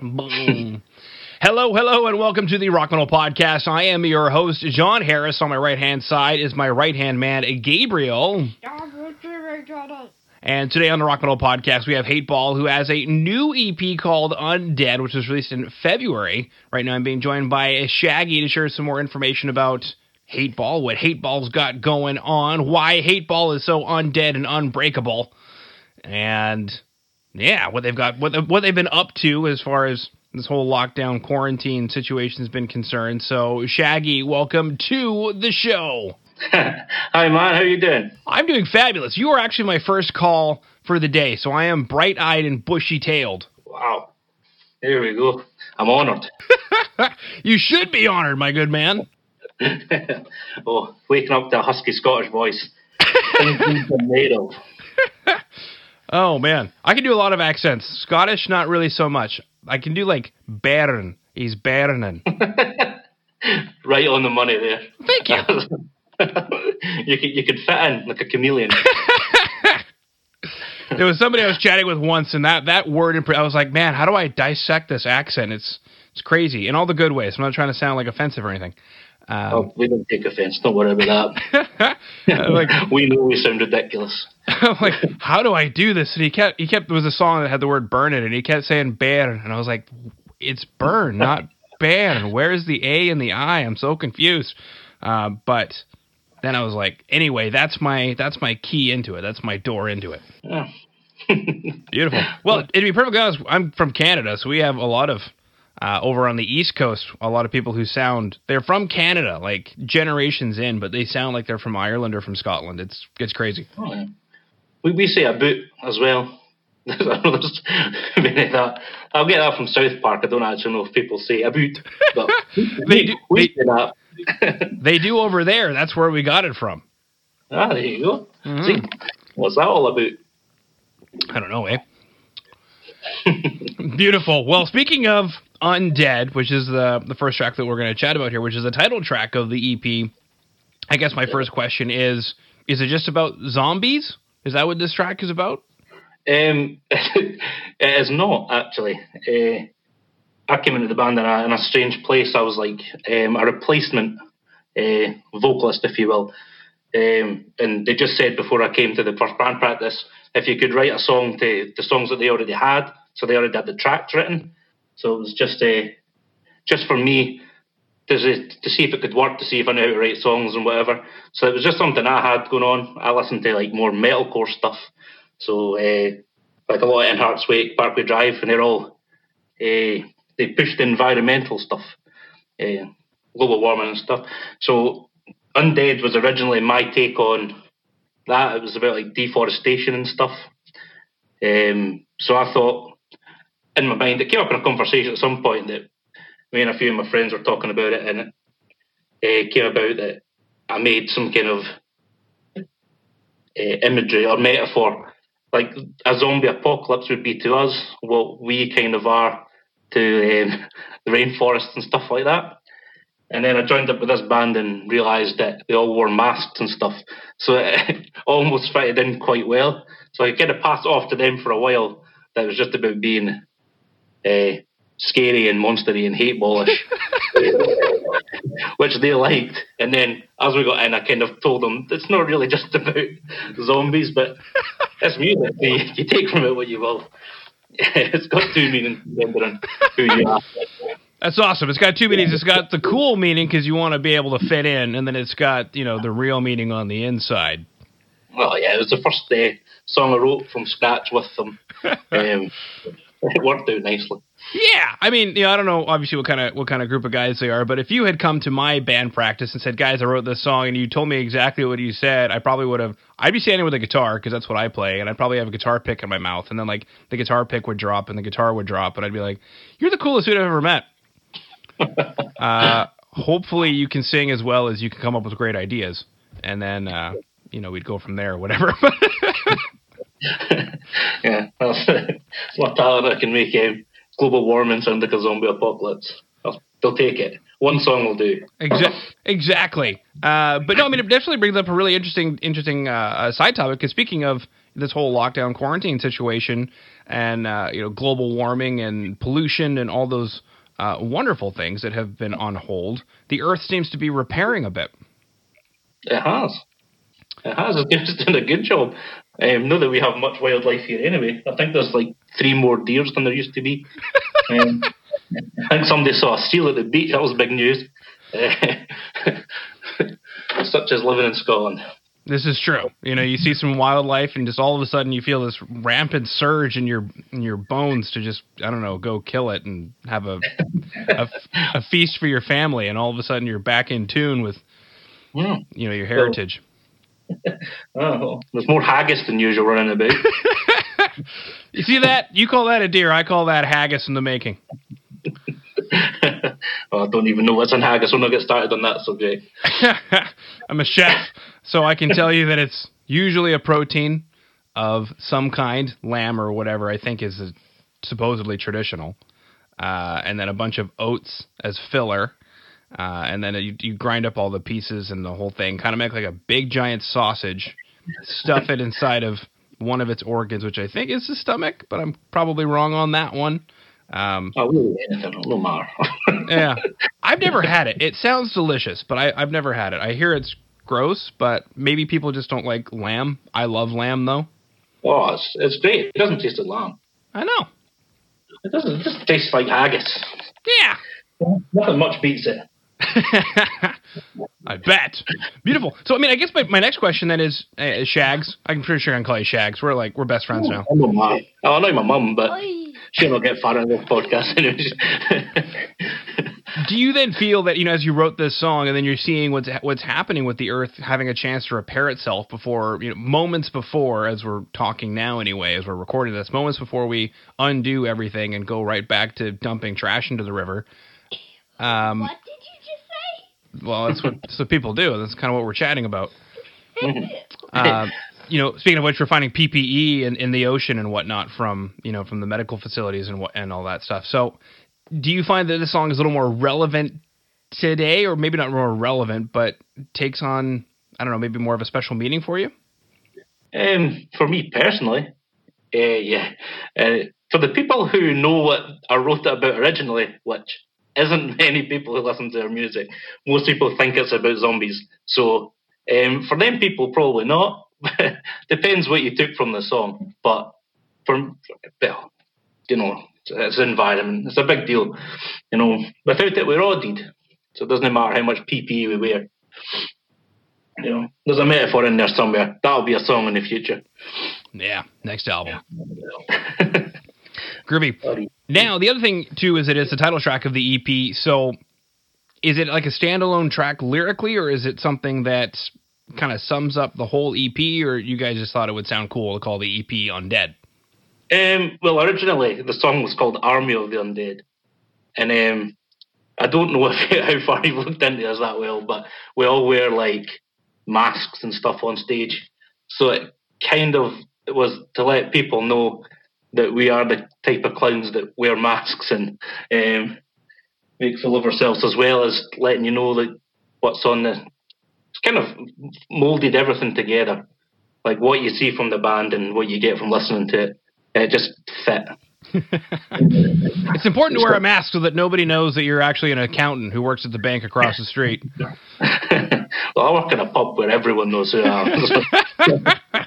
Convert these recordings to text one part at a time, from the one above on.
Boom. Hello, hello, and welcome to the Rock Metal Podcast. I am your host, Jon Harris. On my right hand side is my right hand man, Gabriel. And today on the Rock Metal Podcast, we have Hateball, who has a new EP called Undead, which was released in February. Right now, I'm being joined by Shaggy to share some more information about Hateball, what Hateball's got going on, why Hateball is so undead and unbreakable, and yeah, what they've got, what what they've been up to as far as this whole lockdown quarantine situation has been concerned. So, Shaggy, welcome to the show. Hi, man. How you doing? I'm doing fabulous. You are actually my first call for the day, so I am bright-eyed and bushy-tailed. Wow. There we go. I'm honored. you should be honored, my good man. oh, waking up to a husky Scottish voice. Oh man, I can do a lot of accents. Scottish, not really so much. I can do like Baron. He's Baronin. right on the money there. Thank you. you could you could fit in like a chameleon. there was somebody I was chatting with once, and that that word, I was like, man, how do I dissect this accent? It's it's crazy in all the good ways. I'm not trying to sound like offensive or anything. Um, oh, we don't take offense. Don't worry about that. like, we know we sound ridiculous. I'm like, how do I do this? And he kept he kept there was a song that had the word burn in it, and he kept saying bear, and I was like, it's burn, not bear. Where's the A and the I? I'm so confused. Uh, but then I was like, anyway, that's my that's my key into it. That's my door into it. Yeah. Beautiful. Well, to be perfectly honest, I'm from Canada, so we have a lot of uh, over on the East Coast, a lot of people who sound they're from Canada, like generations in, but they sound like they're from Ireland or from Scotland. It's it's crazy. Oh, yeah. We we say a boot as well. that. I'll get that from South Park. I don't actually know if people say a boot, but they do. We they, that. they do over there. That's where we got it from. Ah, there you go. Mm-hmm. See, what's that all about? I don't know, eh? Beautiful. Well, speaking of Undead, which is the the first track that we're going to chat about here, which is the title track of the EP. I guess my first question is: Is it just about zombies? Is that what this track is about? Um, it is not actually. Uh, I came into the band in a, in a strange place. I was like um, a replacement uh, vocalist, if you will. Um, and they just said before I came to the first band practice, if you could write a song to the songs that they already had, so they already had the tracks written. So it was just a, uh, just for me to, to see if it could work, to see if I knew how to write songs and whatever. So it was just something I had going on. I listened to like more metalcore stuff. So uh, like a lot of In Hearts Wake, Parkway Drive, and they're all uh, they pushed environmental stuff, uh, global warming and stuff. So Undead was originally my take on that. It was about like deforestation and stuff. Um, so I thought in my mind. It came up in a conversation at some point that me and a few of my friends were talking about it, and it uh, came about that I made some kind of uh, imagery or metaphor, like a zombie apocalypse would be to us, what we kind of are to um, the rainforest and stuff like that. And then I joined up with this band and realised that they all wore masks and stuff. So it almost fitted in quite well. So I kind of passed off to them for a while. That was just about being uh, scary and monstery and hate ballish, which they liked. And then as we got in, I kind of told them it's not really just about zombies, but it's music. You, you take from it what you will. it's got two meanings depending on who you are. That's awesome. It's got two meanings. It's got the cool meaning because you want to be able to fit in, and then it's got you know the real meaning on the inside. Well, yeah, it was the first uh, song I wrote from scratch with them. Um, it worked out nicely. Yeah, I mean, you know, I don't know obviously what kind of what kind of group of guys they are, but if you had come to my band practice and said, "Guys, I wrote this song," and you told me exactly what you said, I probably would have. I'd be standing with a guitar because that's what I play, and I'd probably have a guitar pick in my mouth, and then like the guitar pick would drop and the guitar would drop, and I'd be like, "You're the coolest dude I've ever met." uh, hopefully, you can sing as well as you can come up with great ideas, and then uh, you know we'd go from there, or whatever. yeah, that's what talent I can make um, global warming sound like a zombie apocalypse. I'll, they'll take it. One song will do. Exa- exactly. Uh, but no, I mean, it definitely brings up a really interesting, interesting uh, side topic. Because speaking of this whole lockdown quarantine situation, and uh, you know global warming and pollution and all those uh, wonderful things that have been on hold, the Earth seems to be repairing a bit. It has. It has. It's done a good job. Um, not that we have much wildlife here anyway. I think there's like three more deers than there used to be. um, I think somebody saw a seal at the beach. That was big news. Uh, such as living in Scotland. This is true. You know, you see some wildlife, and just all of a sudden you feel this rampant surge in your in your bones to just I don't know go kill it and have a a, a feast for your family, and all of a sudden you're back in tune with mm. you know your heritage. oh, there's more haggis than usual running about. you see that? You call that a deer. I call that haggis in the making. well, I don't even know what's in haggis. We'll not get started on that subject. I'm a chef, so I can tell you that it's usually a protein of some kind, lamb or whatever I think is a, supposedly traditional, uh, and then a bunch of oats as filler. Uh, and then you, you grind up all the pieces and the whole thing, kind of make like a big giant sausage, stuff it inside of one of its organs, which I think is the stomach, but I'm probably wrong on that one. Um, oh, no more. yeah, I've never had it. It sounds delicious, but I, I've never had it. I hear it's gross, but maybe people just don't like lamb. I love lamb though. Oh, it's, it's great. It doesn't taste like lamb. I know. It doesn't. It just tastes like haggis. Yeah. Nothing much beats it. I bet. Beautiful. So, I mean, I guess my, my next question then is uh, Shags. I'm pretty sure I can call you Shags. We're like we're best friends now. I'm a mom. Oh, I know my mum, but she'll not get far in this podcast. Do you then feel that you know, as you wrote this song, and then you're seeing what's what's happening with the Earth having a chance to repair itself before you know, moments before, as we're talking now, anyway, as we're recording this, moments before we undo everything and go right back to dumping trash into the river. Um, what did you just say? Well, that's what, that's what people do. That's kind of what we're chatting about. uh, you know, speaking of which, we're finding PPE in, in the ocean and whatnot from you know from the medical facilities and what and all that stuff. So, do you find that this song is a little more relevant today, or maybe not more relevant, but takes on I don't know, maybe more of a special meaning for you? Um, for me personally, uh, yeah. Uh, for the people who know what I wrote it about originally, which isn't many people who listen to their music, most people think it's about zombies. So um, for them people, probably not. Depends what you took from the song, but for well, you know, it's an environment. It's a big deal. You know, without it, we're all dead. So it doesn't matter how much PPE we wear. You know, there's a metaphor in there somewhere. That'll be a song in the future. Yeah, next album. Groovy. Now, the other thing too is it is the title track of the EP. So, is it like a standalone track lyrically, or is it something that kind of sums up the whole EP, or you guys just thought it would sound cool to call the EP Undead? Um, well, originally the song was called Army of the Undead, and um, I don't know if, how far you've looked into this that well, but we all wear like masks and stuff on stage, so it kind of was to let people know that we are the type of clowns that wear masks and um, make full of ourselves, as well as letting you know that what's on the it's kind of molded everything together. Like what you see from the band and what you get from listening to it, it just fit. it's important to wear a mask so that nobody knows that you're actually an accountant who works at the bank across the street. well, I work in a pub where everyone knows who I am.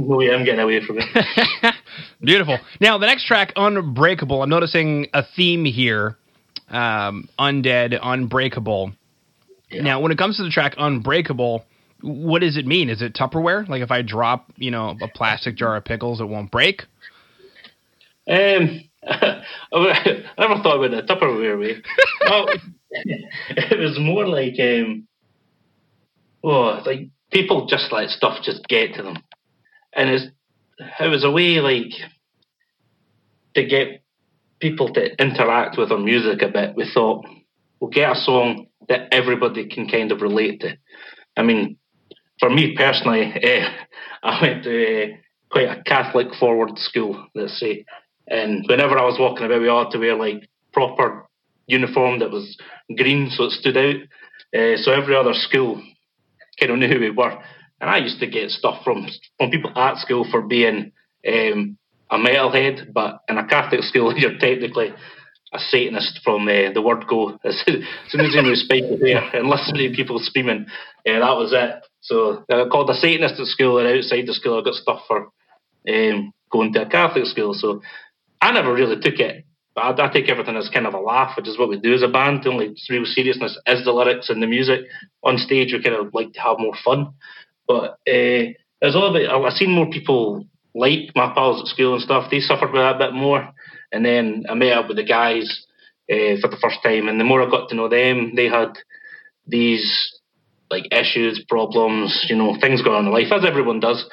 Way I'm getting away from it. Beautiful. Now, the next track, Unbreakable, I'm noticing a theme here. Um, undead, unbreakable. Yeah. Now, when it comes to the track Unbreakable, what does it mean? Is it Tupperware? Like if I drop, you know, a plastic jar of pickles, it won't break? Um, I never thought about the Tupperware way. well, it was more like, um, oh, like people just let stuff just get to them, and it's, it was a way like to get people to interact with our music a bit. We thought we'll get a song that everybody can kind of relate to. I mean, for me personally, uh, I went to uh, quite a Catholic forward school, let's say, and whenever I was walking about, we had to wear like proper uniform that was green, so it stood out. Uh, so every other school kind of knew who we were, and I used to get stuff from from people at school for being um, a metalhead, but in a Catholic school, you're technically a Satanist from uh, the word go. As soon as you spike the hair and listen to people screaming, yeah, that was it. So I got called a Satanist at school, and outside the school, I got stuff for um, going to a Catholic school. So I never really took it. But I, I, take everything as kind of a laugh, which is what we do as a band. The only real seriousness is the lyrics and the music. On stage, we kind of like to have more fun. But uh, there's a little. I've seen more people like my pals at school and stuff. They suffered with that a bit more. And then I met up with the guys uh, for the first time, and the more I got to know them, they had these like issues, problems, you know, things going on in life, as everyone does.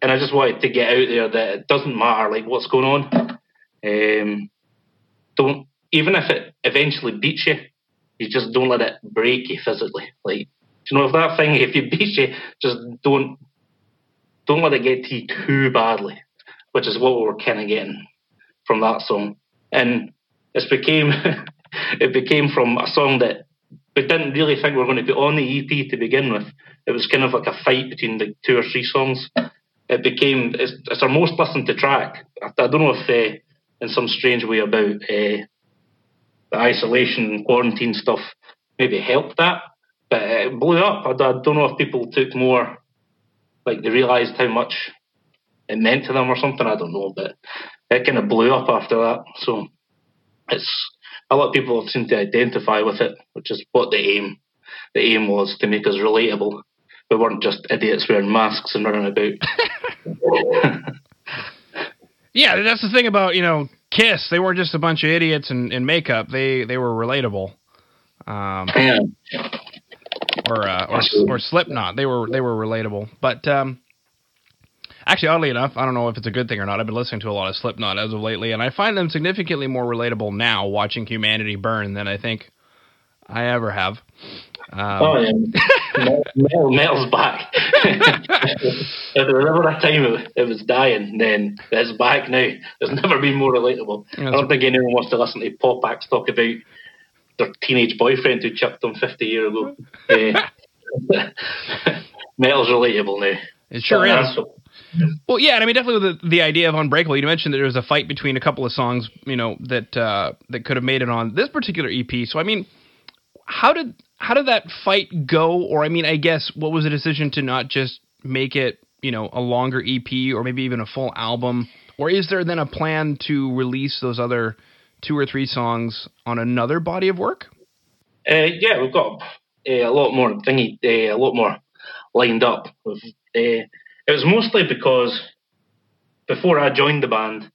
And I just wanted to get out there that it doesn't matter like what's going on. Um, don't even if it eventually beats you, you just don't let it break you physically. Like you know, if that thing if you beat you, just don't don't let it get to you too badly, which is what we were kind of getting from that song. And it became it became from a song that we didn't really think we were going to put on the EP to begin with. It was kind of like a fight between the two or three songs. It became it's, it's our most listened to track. I, I don't know if uh, in some strange way about uh, the isolation and quarantine stuff maybe helped that, but it blew up. I, I don't know if people took more like they realised how much it meant to them or something. I don't know, but it kind of blew up after that. So it's a lot of people seem to identify with it, which is what the aim the aim was to make us relatable. We weren't just idiots wearing masks and running about. yeah, that's the thing about you know Kiss. They weren't just a bunch of idiots in, in makeup. They they were relatable. Um, yeah. Or uh, or or Slipknot. They were they were relatable, but. Um, Actually, oddly enough, I don't know if it's a good thing or not. I've been listening to a lot of Slipknot as of lately, and I find them significantly more relatable now watching humanity burn than I think I ever have. Um, oh yeah, metal, metal's back. if there was ever a time it, it was dying, then it's back now. It's never been more relatable. I don't think anyone wants to listen to pop acts talk about their teenage boyfriend who chucked them 50 years ago. uh, metal's relatable now. It sure is. Well, yeah, and I mean definitely the the idea of Unbreakable. You mentioned that there was a fight between a couple of songs, you know, that uh, that could have made it on this particular EP. So I mean, how did how did that fight go? Or I mean, I guess what was the decision to not just make it, you know, a longer EP or maybe even a full album? Or is there then a plan to release those other two or three songs on another body of work? Uh, yeah, we've got uh, a lot more thingy, uh, a lot more lined up. Uh, it was mostly because before I joined the band,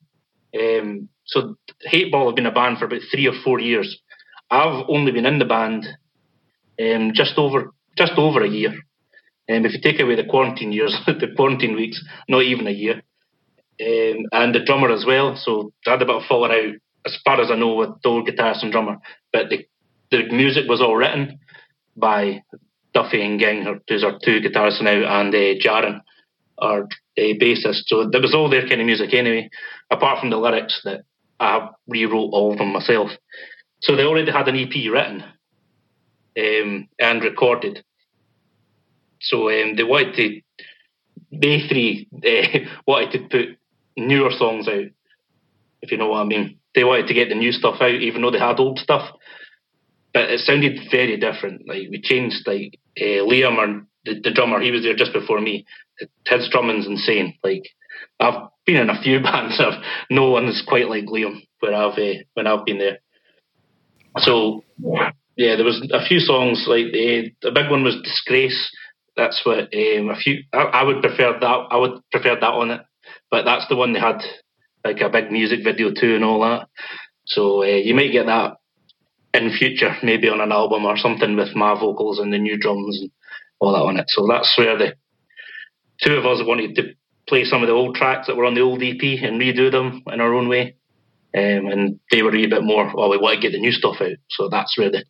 um, so Hateball have been a band for about three or four years. I've only been in the band um, just over just over a year. Um, if you take away the quarantine years, the quarantine weeks, not even a year. Um, and the drummer as well. So I had a bit of falling out, as far as I know, with old guitarist and drummer. But the the music was all written by Duffy and Ging, who's our two guitarists now, and uh, Jaron, our uh, bassist. So that was all their kind of music anyway, apart from the lyrics that I rewrote all of them myself. So they already had an EP written um, and recorded. So um, they wanted to, they three uh, wanted to put newer songs out, if you know what I mean. They wanted to get the new stuff out, even though they had old stuff. But it sounded very different. Like we changed, like uh, Liam, or the, the drummer, he was there just before me. His drumming's insane. Like I've been in a few bands, I've, no one's quite like Liam where I've uh, when I've been there. So yeah, there was a few songs like the the big one was Disgrace. That's what um, a few. I, I, would prefer that. I would prefer that on it, but that's the one they had like a big music video too and all that. So uh, you might get that in future, maybe on an album or something with my vocals and the new drums and all that on it. So that's where the two of us wanted to play some of the old tracks that were on the old EP and redo them in our own way. Um, and they were a bit more, well, we want to get the new stuff out. So that's where the,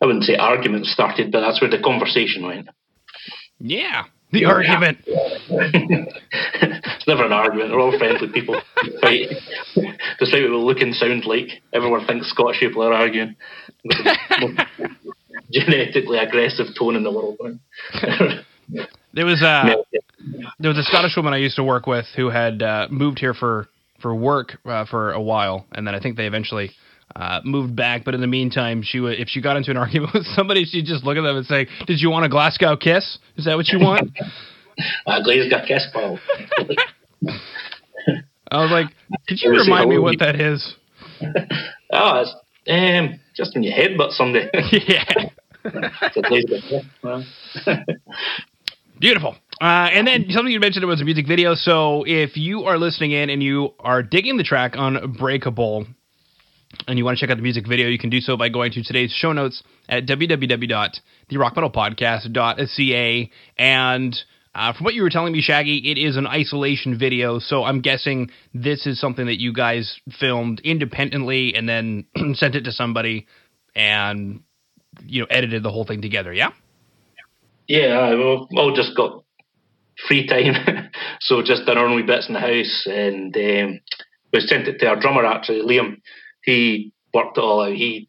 I wouldn't say argument started, but that's where the conversation went. Yeah, the yeah. argument. it's never an argument. We're all friendly people. Fight. Despite what we look and sound like, everyone thinks Scottish people are arguing. genetically aggressive tone in the world. There was a there was a Scottish woman I used to work with who had uh, moved here for for work uh, for a while, and then I think they eventually uh, moved back. But in the meantime, she would if she got into an argument with somebody, she'd just look at them and say, "Did you want a Glasgow kiss? Is that what you want?" a Glasgow kiss, pal. I was like, "Could you remind me what that is?" oh, it's um, just your head, but somebody. yeah. Beautiful. Uh, and then something you mentioned was a music video. So if you are listening in and you are digging the track Unbreakable and you want to check out the music video, you can do so by going to today's show notes at www.therockmetalpodcast.ca. And uh, from what you were telling me, Shaggy, it is an isolation video. So I'm guessing this is something that you guys filmed independently and then sent it to somebody and you know edited the whole thing together. Yeah. Yeah, we all just got free time, so just done our own bits in the house, and um, we sent it to our drummer actually, Liam. He worked it all out. He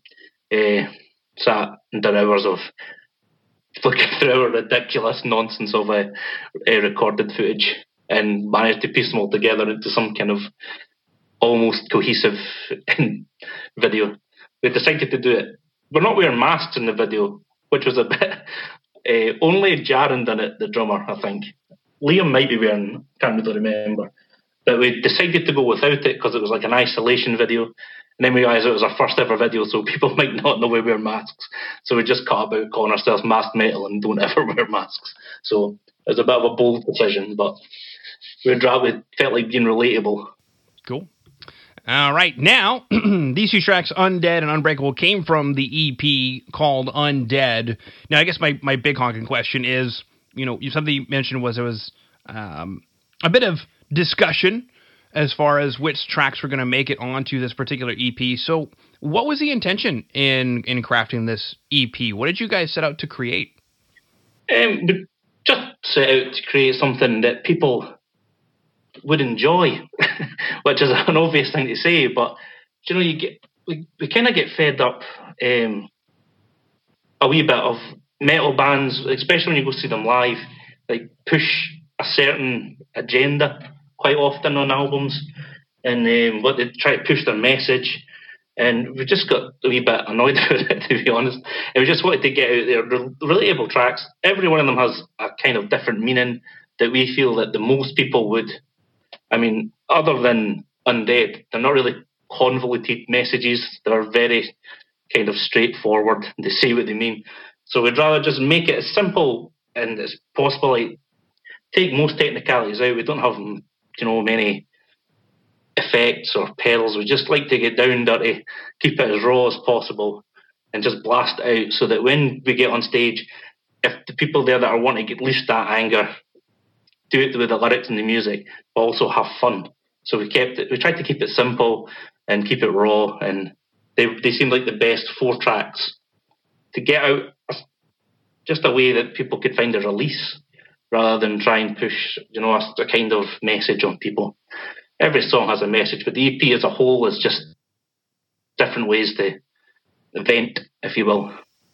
uh, sat and did hours of looking through ridiculous nonsense of a, uh, recorded footage and managed to piece them all together into some kind of almost cohesive video. We decided to do it. We're not wearing masks in the video, which was a bit. Uh, only Jaron done it, the drummer, I think. Liam might be wearing, can't really remember. But we decided to go without it because it was like an isolation video. And then we realised it was our first ever video, so people might not know we wear masks. So we just cut about calling ourselves mask metal and don't ever wear masks. So it was a bit of a bold decision, but rather felt like being relatable. Cool. All right, now these two tracks, Undead and Unbreakable, came from the EP called Undead. Now, I guess my, my big honking question is, you know, something you mentioned was there was um, a bit of discussion as far as which tracks were going to make it onto this particular EP. So, what was the intention in in crafting this EP? What did you guys set out to create? Um, just set out to create something that people would enjoy, which is an obvious thing to say, but you know, you get we, we kind of get fed up um, a wee bit of metal bands, especially when you go see them live, like push a certain agenda quite often on albums, and um, what they try to push their message. And we just got a wee bit annoyed with it, to be honest. And we just wanted to get out there relatable tracks. Every one of them has a kind of different meaning that we feel that the most people would I mean, other than undead, they're not really convoluted messages. They're very kind of straightforward. They say what they mean. So we'd rather just make it as simple and as possible. Like, take most technicalities out. We don't have, you know, many effects or pedals. We just like to get down dirty, keep it as raw as possible, and just blast out so that when we get on stage, if the people there that are wanting to get loose that anger do it with the lyrics and the music, but also have fun. So we kept it. We tried to keep it simple and keep it raw, and they they seemed like the best four tracks to get out just a way that people could find a release rather than try and push you know a, a kind of message on people. Every song has a message, but the EP as a whole is just different ways to vent, if you will.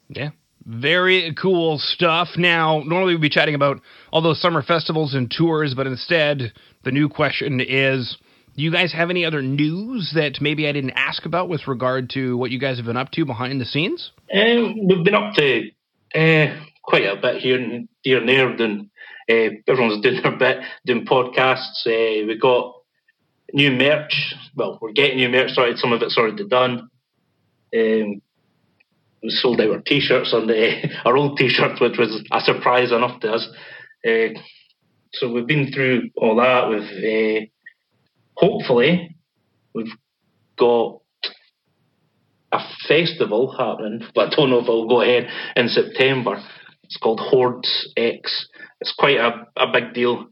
Yeah, very cool stuff. Now, normally we'd be chatting about all those summer festivals and tours, but instead, the new question is do you guys have any other news that maybe I didn't ask about with regard to what you guys have been up to behind the scenes? Um, we've been up to uh, quite a bit here and, here and there. Uh, everyone's doing their bit, doing podcasts. Uh, we got new merch. Well, we're getting new merch started. Some of it's already done. Um, we sold out our t-shirts on the our old t-shirts, which was a surprise enough to us. Uh, so we've been through all that. We've uh, hopefully we've got a festival happening, but I don't know if it'll go ahead in September. It's called Hordes X. It's quite a, a big deal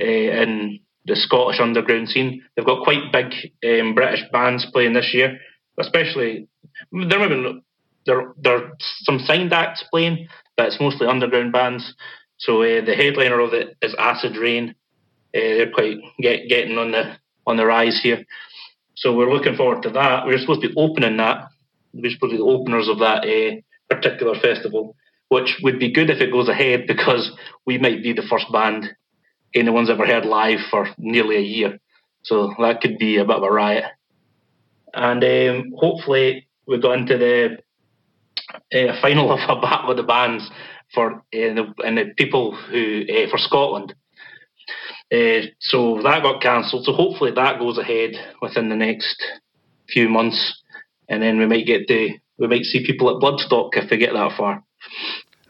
uh, in the Scottish underground scene. They've got quite big um, British bands playing this year, especially there might be there there some signed acts playing, but it's mostly underground bands. So uh, the headliner of it is Acid Rain. Uh, they're quite get, getting on the on the rise here. So we're looking forward to that. We're supposed to be opening that. We're supposed to be the openers of that particular festival. Which would be good if it goes ahead because we might be the first band anyone's ever heard live for nearly a year. So that could be a bit of a riot. And um, hopefully we got into the uh, final of a battle of the bands for uh, the, and the people who uh, for Scotland. Uh, so that got cancelled. So hopefully that goes ahead within the next few months, and then we might get to we might see people at Bloodstock if we get that far.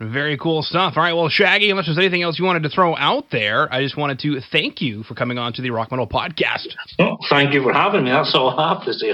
Very cool stuff. All right, well, Shaggy, unless there's anything else you wanted to throw out there, I just wanted to thank you for coming on to the Rock Metal Podcast. Oh, thank you for having me. That's all I have to say.